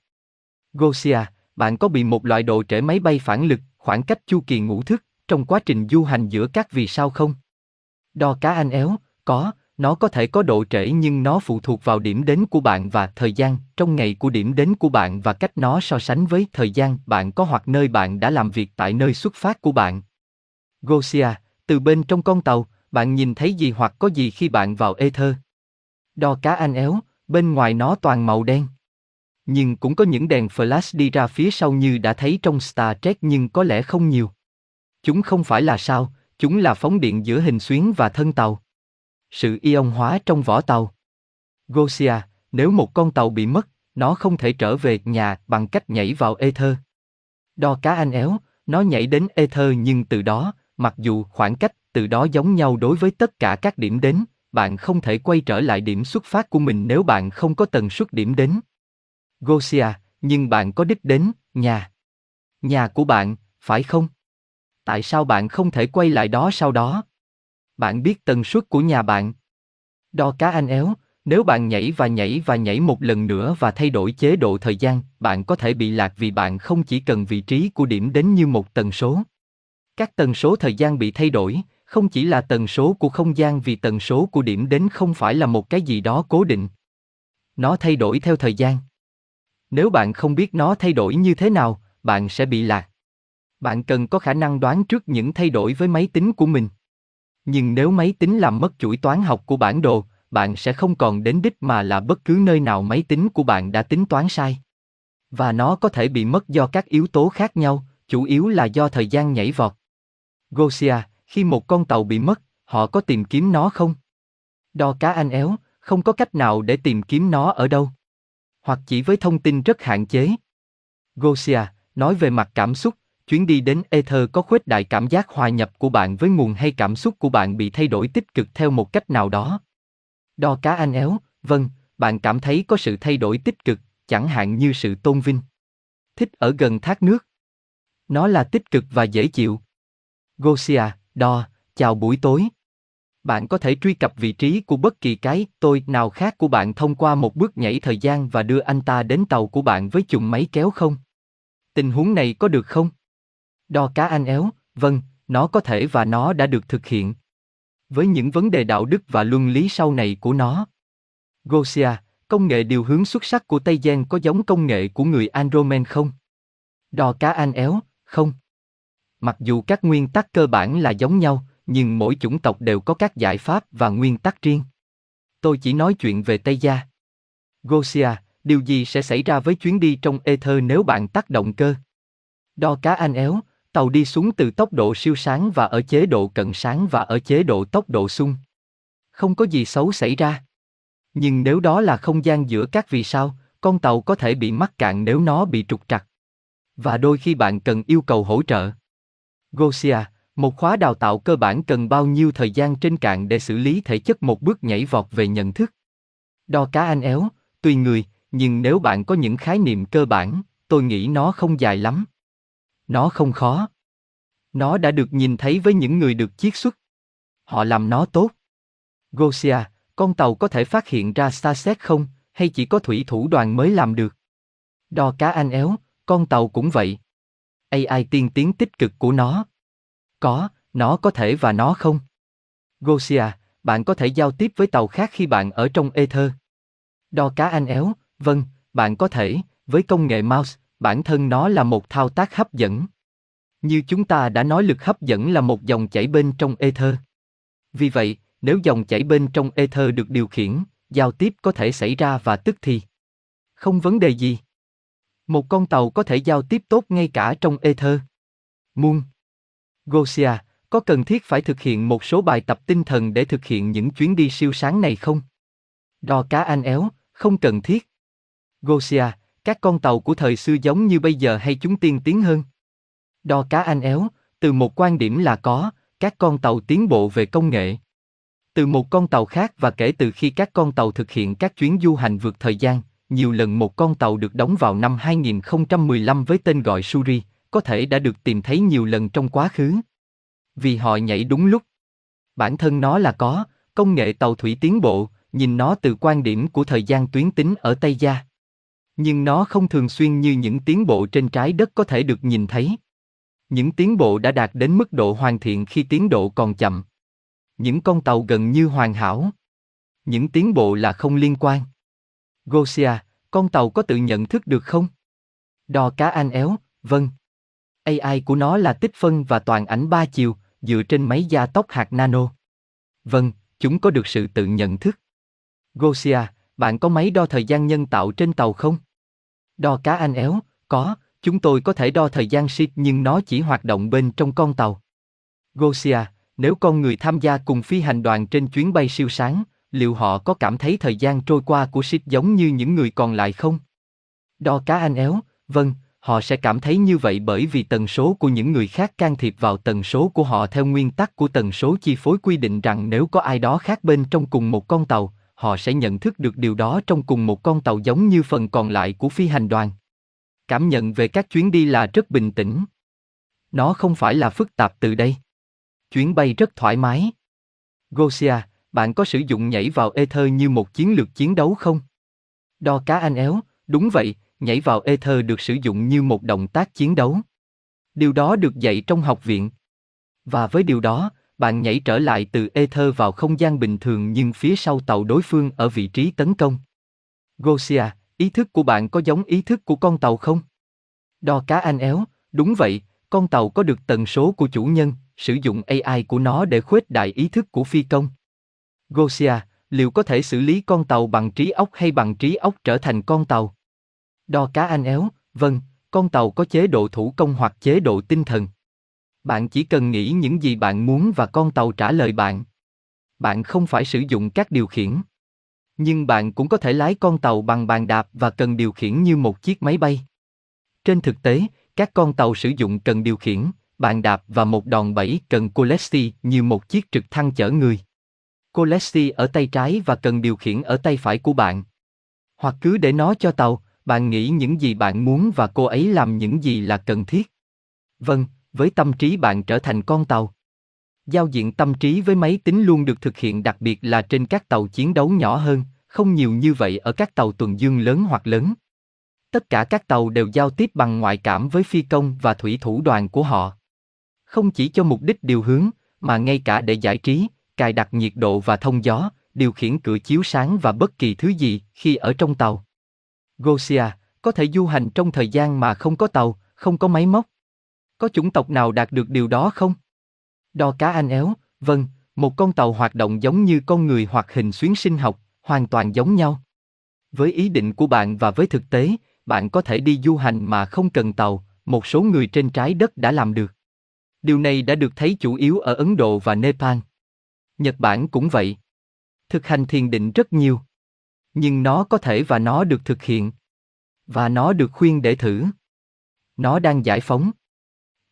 Gosia, bạn có bị một loại độ trễ máy bay phản lực, khoảng cách chu kỳ ngủ thức, trong quá trình du hành giữa các vì sao không? Đo cá anh éo, có, nó có thể có độ trễ nhưng nó phụ thuộc vào điểm đến của bạn và thời gian trong ngày của điểm đến của bạn và cách nó so sánh với thời gian bạn có hoặc nơi bạn đã làm việc tại nơi xuất phát của bạn. Gosia, từ bên trong con tàu, bạn nhìn thấy gì hoặc có gì khi bạn vào ether? Đo cá anh éo, bên ngoài nó toàn màu đen. Nhưng cũng có những đèn flash đi ra phía sau như đã thấy trong Star Trek nhưng có lẽ không nhiều. Chúng không phải là sao, chúng là phóng điện giữa hình xuyến và thân tàu. Sự ion hóa trong vỏ tàu. Gosia, nếu một con tàu bị mất, nó không thể trở về nhà bằng cách nhảy vào ether. Đo cá anh éo, nó nhảy đến ether nhưng từ đó, mặc dù khoảng cách từ đó giống nhau đối với tất cả các điểm đến, bạn không thể quay trở lại điểm xuất phát của mình nếu bạn không có tần suất điểm đến. Gosia, nhưng bạn có đích đến, nhà. Nhà của bạn, phải không? Tại sao bạn không thể quay lại đó sau đó? Bạn biết tần suất của nhà bạn. Đo cá anh éo, nếu bạn nhảy và nhảy và nhảy một lần nữa và thay đổi chế độ thời gian, bạn có thể bị lạc vì bạn không chỉ cần vị trí của điểm đến như một tần số. Các tần số thời gian bị thay đổi, không chỉ là tần số của không gian vì tần số của điểm đến không phải là một cái gì đó cố định. Nó thay đổi theo thời gian. Nếu bạn không biết nó thay đổi như thế nào, bạn sẽ bị lạc. Bạn cần có khả năng đoán trước những thay đổi với máy tính của mình. Nhưng nếu máy tính làm mất chuỗi toán học của bản đồ, bạn sẽ không còn đến đích mà là bất cứ nơi nào máy tính của bạn đã tính toán sai. Và nó có thể bị mất do các yếu tố khác nhau, chủ yếu là do thời gian nhảy vọt. Gosia, khi một con tàu bị mất, họ có tìm kiếm nó không? Đo cá anh éo, không có cách nào để tìm kiếm nó ở đâu. Hoặc chỉ với thông tin rất hạn chế. Gosia, nói về mặt cảm xúc, chuyến đi đến Ether có khuếch đại cảm giác hòa nhập của bạn với nguồn hay cảm xúc của bạn bị thay đổi tích cực theo một cách nào đó. Đo cá anh éo, vâng, bạn cảm thấy có sự thay đổi tích cực, chẳng hạn như sự tôn vinh. Thích ở gần thác nước. Nó là tích cực và dễ chịu. Gosia, đo, chào buổi tối. Bạn có thể truy cập vị trí của bất kỳ cái tôi nào khác của bạn thông qua một bước nhảy thời gian và đưa anh ta đến tàu của bạn với chùm máy kéo không? Tình huống này có được không? Đo cá anh éo, vâng, nó có thể và nó đã được thực hiện. Với những vấn đề đạo đức và luân lý sau này của nó. Gosia, công nghệ điều hướng xuất sắc của Tây Giang có giống công nghệ của người Andromen không? Đo cá anh éo, không. Mặc dù các nguyên tắc cơ bản là giống nhau, nhưng mỗi chủng tộc đều có các giải pháp và nguyên tắc riêng. Tôi chỉ nói chuyện về Tây Gia. Gosia, điều gì sẽ xảy ra với chuyến đi trong Ether nếu bạn tắt động cơ? Đo cá anh éo, tàu đi xuống từ tốc độ siêu sáng và ở chế độ cận sáng và ở chế độ tốc độ xung. Không có gì xấu xảy ra. Nhưng nếu đó là không gian giữa các vì sao, con tàu có thể bị mắc cạn nếu nó bị trục trặc. Và đôi khi bạn cần yêu cầu hỗ trợ. Gosia, một khóa đào tạo cơ bản cần bao nhiêu thời gian trên cạn để xử lý thể chất một bước nhảy vọt về nhận thức? Đo cá anh éo, tùy người, nhưng nếu bạn có những khái niệm cơ bản, tôi nghĩ nó không dài lắm. Nó không khó. Nó đã được nhìn thấy với những người được chiết xuất. Họ làm nó tốt. Gosia, con tàu có thể phát hiện ra Starset không, hay chỉ có thủy thủ đoàn mới làm được? Đo cá anh éo, con tàu cũng vậy. AI tiên tiến tích cực của nó. Có, nó có thể và nó không. Gosia, bạn có thể giao tiếp với tàu khác khi bạn ở trong Ether. Đo cá anh éo, vâng, bạn có thể, với công nghệ mouse, bản thân nó là một thao tác hấp dẫn. Như chúng ta đã nói lực hấp dẫn là một dòng chảy bên trong Ether. Vì vậy, nếu dòng chảy bên trong Ether được điều khiển, giao tiếp có thể xảy ra và tức thì. Không vấn đề gì. Một con tàu có thể giao tiếp tốt ngay cả trong Ether. Muôn. Gosia, có cần thiết phải thực hiện một số bài tập tinh thần để thực hiện những chuyến đi siêu sáng này không? Đo cá anh éo, không cần thiết. Gosia, các con tàu của thời xưa giống như bây giờ hay chúng tiên tiến hơn? Đo cá anh éo, từ một quan điểm là có, các con tàu tiến bộ về công nghệ. Từ một con tàu khác và kể từ khi các con tàu thực hiện các chuyến du hành vượt thời gian, nhiều lần một con tàu được đóng vào năm 2015 với tên gọi Suri, có thể đã được tìm thấy nhiều lần trong quá khứ. Vì họ nhảy đúng lúc. Bản thân nó là có, công nghệ tàu thủy tiến bộ, nhìn nó từ quan điểm của thời gian tuyến tính ở Tây Gia. Nhưng nó không thường xuyên như những tiến bộ trên trái đất có thể được nhìn thấy. Những tiến bộ đã đạt đến mức độ hoàn thiện khi tiến độ còn chậm. Những con tàu gần như hoàn hảo. Những tiến bộ là không liên quan. Gosia, con tàu có tự nhận thức được không? Đo cá anh éo, vâng. AI của nó là tích phân và toàn ảnh ba chiều, dựa trên máy gia tốc hạt nano. Vâng, chúng có được sự tự nhận thức. Gosia, bạn có máy đo thời gian nhân tạo trên tàu không? Đo cá anh éo, có, chúng tôi có thể đo thời gian ship nhưng nó chỉ hoạt động bên trong con tàu. Gosia, nếu con người tham gia cùng phi hành đoàn trên chuyến bay siêu sáng, liệu họ có cảm thấy thời gian trôi qua của ship giống như những người còn lại không? Đo cá anh éo, vâng, họ sẽ cảm thấy như vậy bởi vì tần số của những người khác can thiệp vào tần số của họ theo nguyên tắc của tần số chi phối quy định rằng nếu có ai đó khác bên trong cùng một con tàu, họ sẽ nhận thức được điều đó trong cùng một con tàu giống như phần còn lại của phi hành đoàn. Cảm nhận về các chuyến đi là rất bình tĩnh. Nó không phải là phức tạp từ đây. Chuyến bay rất thoải mái. Gosia, bạn có sử dụng nhảy vào ether như một chiến lược chiến đấu không? Đo cá anh éo, đúng vậy, nhảy vào ether được sử dụng như một động tác chiến đấu. Điều đó được dạy trong học viện. Và với điều đó, bạn nhảy trở lại từ ether vào không gian bình thường nhưng phía sau tàu đối phương ở vị trí tấn công. Gosia, ý thức của bạn có giống ý thức của con tàu không? Đo cá anh éo, đúng vậy, con tàu có được tần số của chủ nhân, sử dụng AI của nó để khuếch đại ý thức của phi công. Gosia, liệu có thể xử lý con tàu bằng trí óc hay bằng trí óc trở thành con tàu? Đo cá anh éo, vâng, con tàu có chế độ thủ công hoặc chế độ tinh thần. Bạn chỉ cần nghĩ những gì bạn muốn và con tàu trả lời bạn. Bạn không phải sử dụng các điều khiển. Nhưng bạn cũng có thể lái con tàu bằng bàn đạp và cần điều khiển như một chiếc máy bay. Trên thực tế, các con tàu sử dụng cần điều khiển, bàn đạp và một đòn bẩy cần Colesti như một chiếc trực thăng chở người. Colesti ở tay trái và cần điều khiển ở tay phải của bạn. Hoặc cứ để nó cho tàu, bạn nghĩ những gì bạn muốn và cô ấy làm những gì là cần thiết. Vâng, với tâm trí bạn trở thành con tàu. Giao diện tâm trí với máy tính luôn được thực hiện đặc biệt là trên các tàu chiến đấu nhỏ hơn, không nhiều như vậy ở các tàu tuần dương lớn hoặc lớn. Tất cả các tàu đều giao tiếp bằng ngoại cảm với phi công và thủy thủ đoàn của họ. Không chỉ cho mục đích điều hướng, mà ngay cả để giải trí, cài đặt nhiệt độ và thông gió, điều khiển cửa chiếu sáng và bất kỳ thứ gì khi ở trong tàu. Gosia có thể du hành trong thời gian mà không có tàu, không có máy móc. Có chủng tộc nào đạt được điều đó không? Đo cá anh éo, vâng, một con tàu hoạt động giống như con người hoặc hình xuyến sinh học, hoàn toàn giống nhau. Với ý định của bạn và với thực tế, bạn có thể đi du hành mà không cần tàu, một số người trên trái đất đã làm được. Điều này đã được thấy chủ yếu ở Ấn Độ và Nepal. Nhật Bản cũng vậy. Thực hành thiền định rất nhiều. Nhưng nó có thể và nó được thực hiện. Và nó được khuyên để thử. Nó đang giải phóng.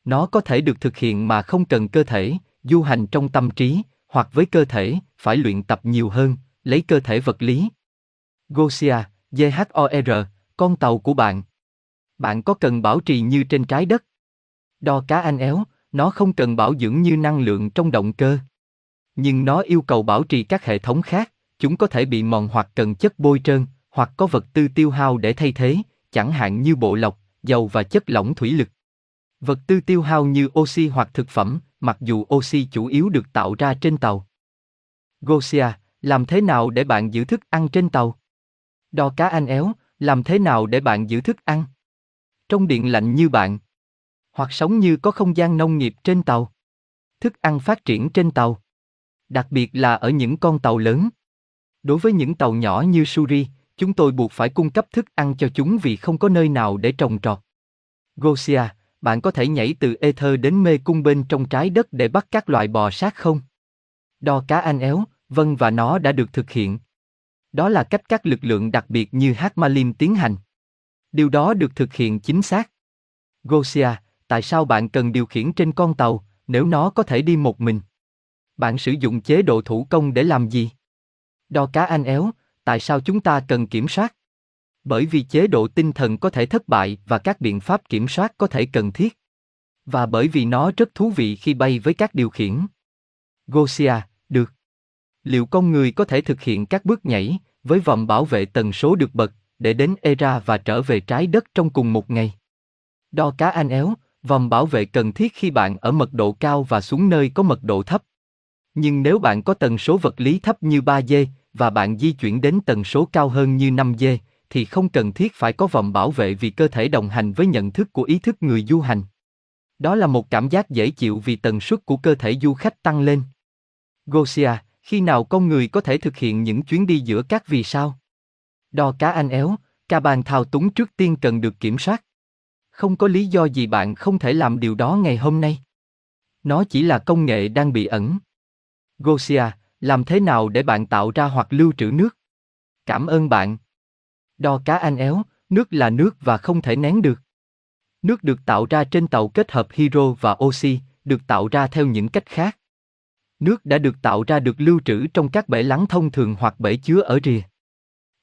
Nó có thể được thực hiện mà không cần cơ thể, du hành trong tâm trí, hoặc với cơ thể, phải luyện tập nhiều hơn, lấy cơ thể vật lý. Gosia, GHOR, con tàu của bạn. Bạn có cần bảo trì như trên trái đất? Đo cá anh éo, nó không cần bảo dưỡng như năng lượng trong động cơ. Nhưng nó yêu cầu bảo trì các hệ thống khác, chúng có thể bị mòn hoặc cần chất bôi trơn, hoặc có vật tư tiêu hao để thay thế, chẳng hạn như bộ lọc, dầu và chất lỏng thủy lực. Vật tư tiêu hao như oxy hoặc thực phẩm, mặc dù oxy chủ yếu được tạo ra trên tàu. Gosia, làm thế nào để bạn giữ thức ăn trên tàu? Đo cá anh éo, làm thế nào để bạn giữ thức ăn? Trong điện lạnh như bạn. Hoặc sống như có không gian nông nghiệp trên tàu. Thức ăn phát triển trên tàu. Đặc biệt là ở những con tàu lớn. Đối với những tàu nhỏ như Suri, chúng tôi buộc phải cung cấp thức ăn cho chúng vì không có nơi nào để trồng trọt. Gosia, bạn có thể nhảy từ Ether đến mê cung bên trong trái đất để bắt các loài bò sát không? Đo cá anh éo, vâng và nó đã được thực hiện. Đó là cách các lực lượng đặc biệt như Hakmalim tiến hành. Điều đó được thực hiện chính xác. Gosia, tại sao bạn cần điều khiển trên con tàu, nếu nó có thể đi một mình? Bạn sử dụng chế độ thủ công để làm gì? Đo cá anh éo, tại sao chúng ta cần kiểm soát? Bởi vì chế độ tinh thần có thể thất bại và các biện pháp kiểm soát có thể cần thiết. Và bởi vì nó rất thú vị khi bay với các điều khiển. Gosia, được. Liệu con người có thể thực hiện các bước nhảy, với vòng bảo vệ tần số được bật, để đến Era và trở về trái đất trong cùng một ngày? Đo cá anh éo, vòng bảo vệ cần thiết khi bạn ở mật độ cao và xuống nơi có mật độ thấp. Nhưng nếu bạn có tần số vật lý thấp như 3G, và bạn di chuyển đến tần số cao hơn như 5G, thì không cần thiết phải có vòng bảo vệ vì cơ thể đồng hành với nhận thức của ý thức người du hành. Đó là một cảm giác dễ chịu vì tần suất của cơ thể du khách tăng lên. Gosia, khi nào con người có thể thực hiện những chuyến đi giữa các vì sao? Đo cá anh éo, ca bàn thao túng trước tiên cần được kiểm soát. Không có lý do gì bạn không thể làm điều đó ngày hôm nay. Nó chỉ là công nghệ đang bị ẩn. Gosia, làm thế nào để bạn tạo ra hoặc lưu trữ nước? Cảm ơn bạn. Đo cá anh éo, nước là nước và không thể nén được. Nước được tạo ra trên tàu kết hợp hydro và oxy, được tạo ra theo những cách khác. Nước đã được tạo ra được lưu trữ trong các bể lắng thông thường hoặc bể chứa ở rìa.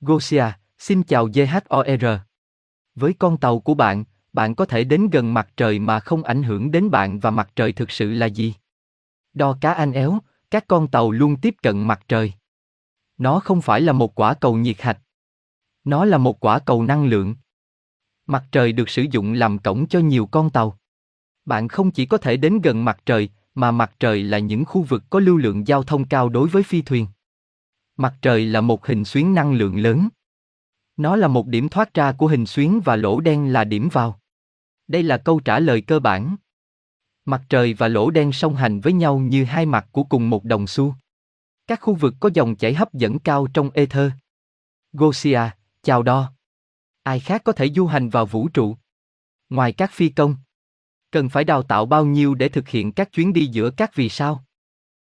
Gosia, xin chào JHOR. Với con tàu của bạn, bạn có thể đến gần mặt trời mà không ảnh hưởng đến bạn và mặt trời thực sự là gì? Đo cá anh éo, các con tàu luôn tiếp cận mặt trời. Nó không phải là một quả cầu nhiệt hạch. Nó là một quả cầu năng lượng. Mặt trời được sử dụng làm cổng cho nhiều con tàu. Bạn không chỉ có thể đến gần mặt trời, mà mặt trời là những khu vực có lưu lượng giao thông cao đối với phi thuyền. Mặt trời là một hình xuyến năng lượng lớn. Nó là một điểm thoát ra của hình xuyến và lỗ đen là điểm vào. Đây là câu trả lời cơ bản. Mặt trời và lỗ đen song hành với nhau như hai mặt của cùng một đồng xu. Các khu vực có dòng chảy hấp dẫn cao trong ether. Gosia, chào đo. Ai khác có thể du hành vào vũ trụ? Ngoài các phi công. Cần phải đào tạo bao nhiêu để thực hiện các chuyến đi giữa các vì sao?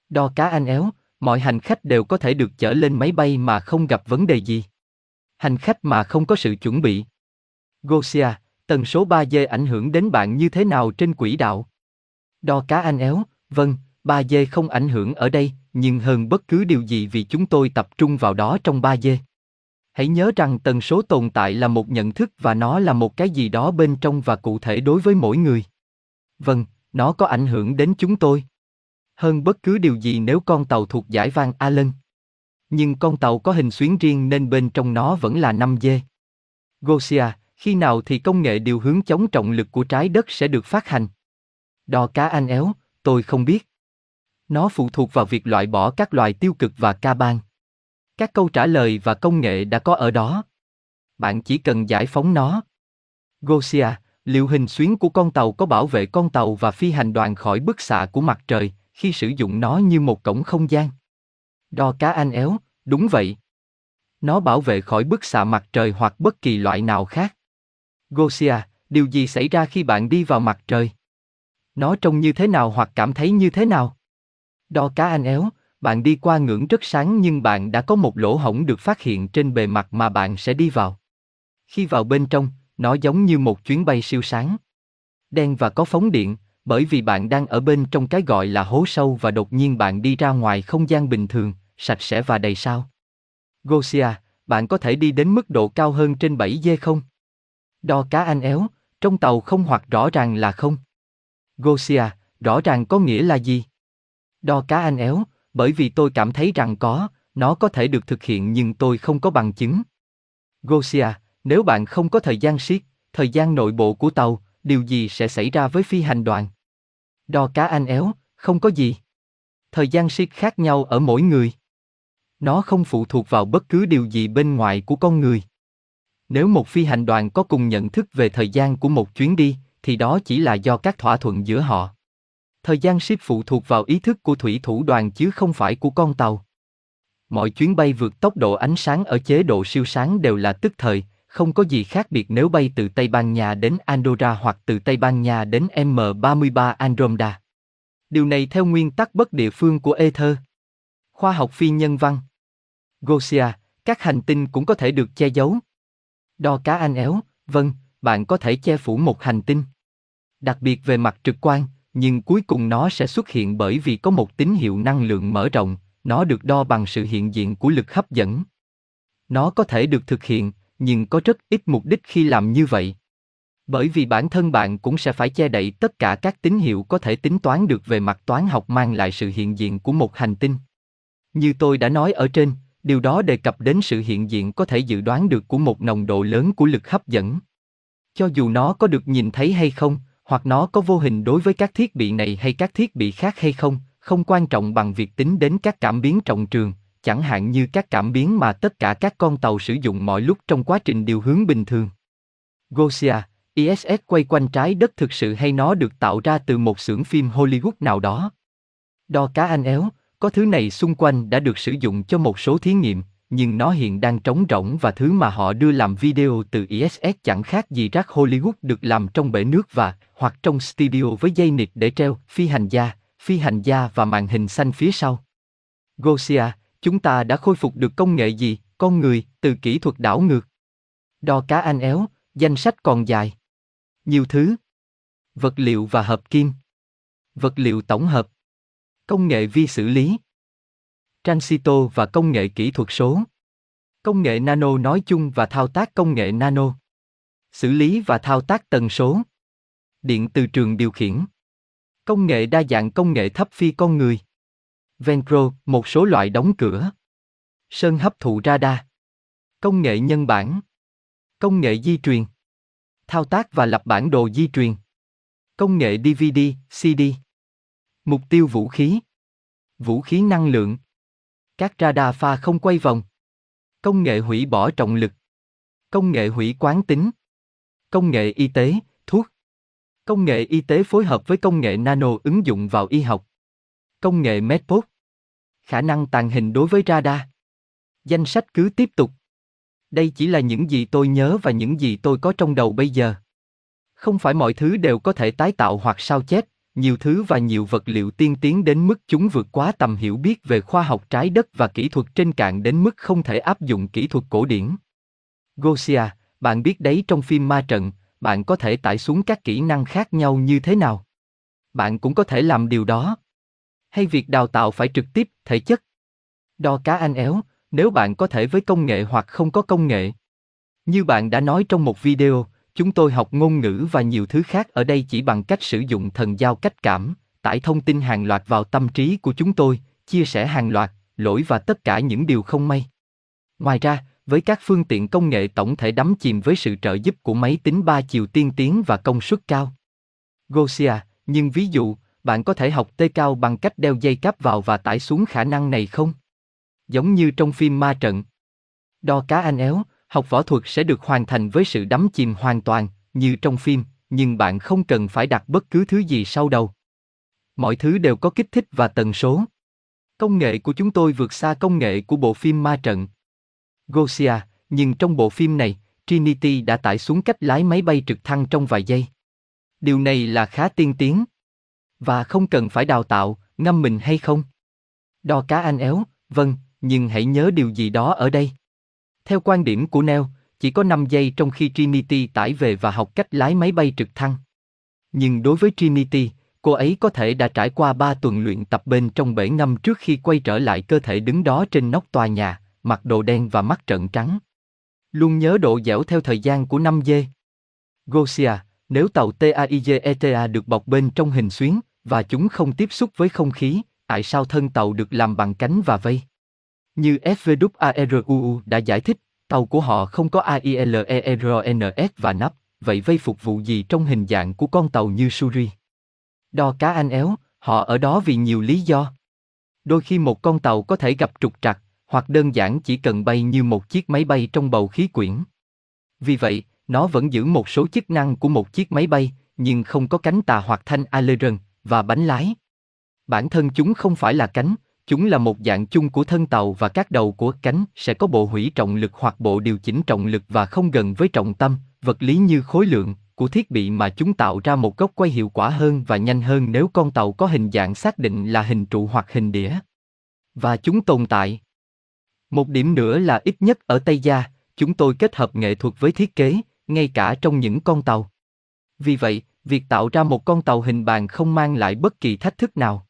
Đo cá anh éo, mọi hành khách đều có thể được chở lên máy bay mà không gặp vấn đề gì. Hành khách mà không có sự chuẩn bị. Gosia, Tần số 3G ảnh hưởng đến bạn như thế nào trên quỹ đạo? Đo cá anh éo, vâng, 3G không ảnh hưởng ở đây, nhưng hơn bất cứ điều gì vì chúng tôi tập trung vào đó trong 3G. Hãy nhớ rằng tần số tồn tại là một nhận thức và nó là một cái gì đó bên trong và cụ thể đối với mỗi người. Vâng, nó có ảnh hưởng đến chúng tôi. Hơn bất cứ điều gì nếu con tàu thuộc giải vang Allen. Nhưng con tàu có hình xuyến riêng nên bên trong nó vẫn là 5G. Gosia, khi nào thì công nghệ điều hướng chống trọng lực của trái đất sẽ được phát hành? Đo cá anh éo, tôi không biết. Nó phụ thuộc vào việc loại bỏ các loài tiêu cực và ca ban. Các câu trả lời và công nghệ đã có ở đó. Bạn chỉ cần giải phóng nó. Gosia, liệu hình xuyến của con tàu có bảo vệ con tàu và phi hành đoàn khỏi bức xạ của mặt trời khi sử dụng nó như một cổng không gian? Đo cá anh éo, đúng vậy. Nó bảo vệ khỏi bức xạ mặt trời hoặc bất kỳ loại nào khác. Gosia, điều gì xảy ra khi bạn đi vào mặt trời? Nó trông như thế nào hoặc cảm thấy như thế nào? Đo cá anh éo, bạn đi qua ngưỡng rất sáng nhưng bạn đã có một lỗ hổng được phát hiện trên bề mặt mà bạn sẽ đi vào. Khi vào bên trong, nó giống như một chuyến bay siêu sáng. Đen và có phóng điện, bởi vì bạn đang ở bên trong cái gọi là hố sâu và đột nhiên bạn đi ra ngoài không gian bình thường, sạch sẽ và đầy sao. Gosia, bạn có thể đi đến mức độ cao hơn trên 7 dê không? Đo cá anh éo, trong tàu không hoặc rõ ràng là không. Gosia, rõ ràng có nghĩa là gì? Đo cá anh éo, bởi vì tôi cảm thấy rằng có, nó có thể được thực hiện nhưng tôi không có bằng chứng. Gosia, nếu bạn không có thời gian siết, thời gian nội bộ của tàu, điều gì sẽ xảy ra với phi hành đoàn? Đo cá anh éo, không có gì. Thời gian siết khác nhau ở mỗi người. Nó không phụ thuộc vào bất cứ điều gì bên ngoài của con người. Nếu một phi hành đoàn có cùng nhận thức về thời gian của một chuyến đi, thì đó chỉ là do các thỏa thuận giữa họ. Thời gian ship phụ thuộc vào ý thức của thủy thủ đoàn chứ không phải của con tàu. Mọi chuyến bay vượt tốc độ ánh sáng ở chế độ siêu sáng đều là tức thời, không có gì khác biệt nếu bay từ Tây Ban Nha đến Andorra hoặc từ Tây Ban Nha đến M33 Andromeda. Điều này theo nguyên tắc bất địa phương của Ether. Khoa học phi nhân văn. Gosia, các hành tinh cũng có thể được che giấu. Đo cá anh éo, vâng, bạn có thể che phủ một hành tinh. Đặc biệt về mặt trực quan, nhưng cuối cùng nó sẽ xuất hiện bởi vì có một tín hiệu năng lượng mở rộng, nó được đo bằng sự hiện diện của lực hấp dẫn. Nó có thể được thực hiện, nhưng có rất ít mục đích khi làm như vậy. Bởi vì bản thân bạn cũng sẽ phải che đậy tất cả các tín hiệu có thể tính toán được về mặt toán học mang lại sự hiện diện của một hành tinh. Như tôi đã nói ở trên, điều đó đề cập đến sự hiện diện có thể dự đoán được của một nồng độ lớn của lực hấp dẫn. Cho dù nó có được nhìn thấy hay không, hoặc nó có vô hình đối với các thiết bị này hay các thiết bị khác hay không, không quan trọng bằng việc tính đến các cảm biến trọng trường, chẳng hạn như các cảm biến mà tất cả các con tàu sử dụng mọi lúc trong quá trình điều hướng bình thường. Gosia, ISS quay quanh trái đất thực sự hay nó được tạo ra từ một xưởng phim Hollywood nào đó? Đo cá anh éo, có thứ này xung quanh đã được sử dụng cho một số thí nghiệm, nhưng nó hiện đang trống rỗng và thứ mà họ đưa làm video từ ISS chẳng khác gì rác Hollywood được làm trong bể nước và hoặc trong studio với dây nịt để treo phi hành gia, phi hành gia và màn hình xanh phía sau. Gosia, chúng ta đã khôi phục được công nghệ gì, con người, từ kỹ thuật đảo ngược. Đo cá anh éo, danh sách còn dài. Nhiều thứ. Vật liệu và hợp kim. Vật liệu tổng hợp. Công nghệ vi xử lý. Transito và công nghệ kỹ thuật số. Công nghệ nano nói chung và thao tác công nghệ nano. Xử lý và thao tác tần số. Điện từ trường điều khiển. Công nghệ đa dạng công nghệ thấp phi con người. Venpro, một số loại đóng cửa. Sơn hấp thụ radar. Công nghệ nhân bản. Công nghệ di truyền. Thao tác và lập bản đồ di truyền. Công nghệ DVD, CD. Mục tiêu vũ khí. Vũ khí năng lượng. Các radar pha không quay vòng. Công nghệ hủy bỏ trọng lực. Công nghệ hủy quán tính. Công nghệ y tế, thuốc. Công nghệ y tế phối hợp với công nghệ nano ứng dụng vào y học. Công nghệ Medpod. Khả năng tàng hình đối với radar. Danh sách cứ tiếp tục. Đây chỉ là những gì tôi nhớ và những gì tôi có trong đầu bây giờ. Không phải mọi thứ đều có thể tái tạo hoặc sao chép, nhiều thứ và nhiều vật liệu tiên tiến đến mức chúng vượt quá tầm hiểu biết về khoa học trái đất và kỹ thuật trên cạn đến mức không thể áp dụng kỹ thuật cổ điển. Gosia, bạn biết đấy trong phim ma trận, bạn có thể tải xuống các kỹ năng khác nhau như thế nào? Bạn cũng có thể làm điều đó. Hay việc đào tạo phải trực tiếp, thể chất? Đo cá anh éo, nếu bạn có thể với công nghệ hoặc không có công nghệ. Như bạn đã nói trong một video, chúng tôi học ngôn ngữ và nhiều thứ khác ở đây chỉ bằng cách sử dụng thần giao cách cảm, tải thông tin hàng loạt vào tâm trí của chúng tôi, chia sẻ hàng loạt, lỗi và tất cả những điều không may. Ngoài ra, với các phương tiện công nghệ tổng thể đắm chìm với sự trợ giúp của máy tính ba chiều tiên tiến và công suất cao. Gosia, nhưng ví dụ, bạn có thể học tê cao bằng cách đeo dây cáp vào và tải xuống khả năng này không? Giống như trong phim ma trận. Đo cá anh éo, học võ thuật sẽ được hoàn thành với sự đắm chìm hoàn toàn, như trong phim, nhưng bạn không cần phải đặt bất cứ thứ gì sau đầu. Mọi thứ đều có kích thích và tần số. Công nghệ của chúng tôi vượt xa công nghệ của bộ phim ma trận. Gosia, nhưng trong bộ phim này, Trinity đã tải xuống cách lái máy bay trực thăng trong vài giây. Điều này là khá tiên tiến. Và không cần phải đào tạo, ngâm mình hay không? Đo cá anh éo, vâng, nhưng hãy nhớ điều gì đó ở đây. Theo quan điểm của Neo, chỉ có 5 giây trong khi Trinity tải về và học cách lái máy bay trực thăng. Nhưng đối với Trinity, cô ấy có thể đã trải qua 3 tuần luyện tập bên trong bể ngâm trước khi quay trở lại cơ thể đứng đó trên nóc tòa nhà, mặc đồ đen và mắt trợn trắng. Luôn nhớ độ dẻo theo thời gian của 5 giây. Gosia, nếu tàu TAIGETA được bọc bên trong hình xuyến, và chúng không tiếp xúc với không khí, tại sao thân tàu được làm bằng cánh và vây? Như FVWARUU đã giải thích, tàu của họ không có AILERNS và nắp, vậy vây phục vụ gì trong hình dạng của con tàu như Suri? Đo cá anh éo, họ ở đó vì nhiều lý do. Đôi khi một con tàu có thể gặp trục trặc, hoặc đơn giản chỉ cần bay như một chiếc máy bay trong bầu khí quyển. Vì vậy, nó vẫn giữ một số chức năng của một chiếc máy bay, nhưng không có cánh tà hoặc thanh aileron và bánh lái. Bản thân chúng không phải là cánh, chúng là một dạng chung của thân tàu và các đầu của cánh sẽ có bộ hủy trọng lực hoặc bộ điều chỉnh trọng lực và không gần với trọng tâm, vật lý như khối lượng của thiết bị mà chúng tạo ra một góc quay hiệu quả hơn và nhanh hơn nếu con tàu có hình dạng xác định là hình trụ hoặc hình đĩa. Và chúng tồn tại. Một điểm nữa là ít nhất ở Tây Gia, chúng tôi kết hợp nghệ thuật với thiết kế, ngay cả trong những con tàu. Vì vậy, việc tạo ra một con tàu hình bàn không mang lại bất kỳ thách thức nào.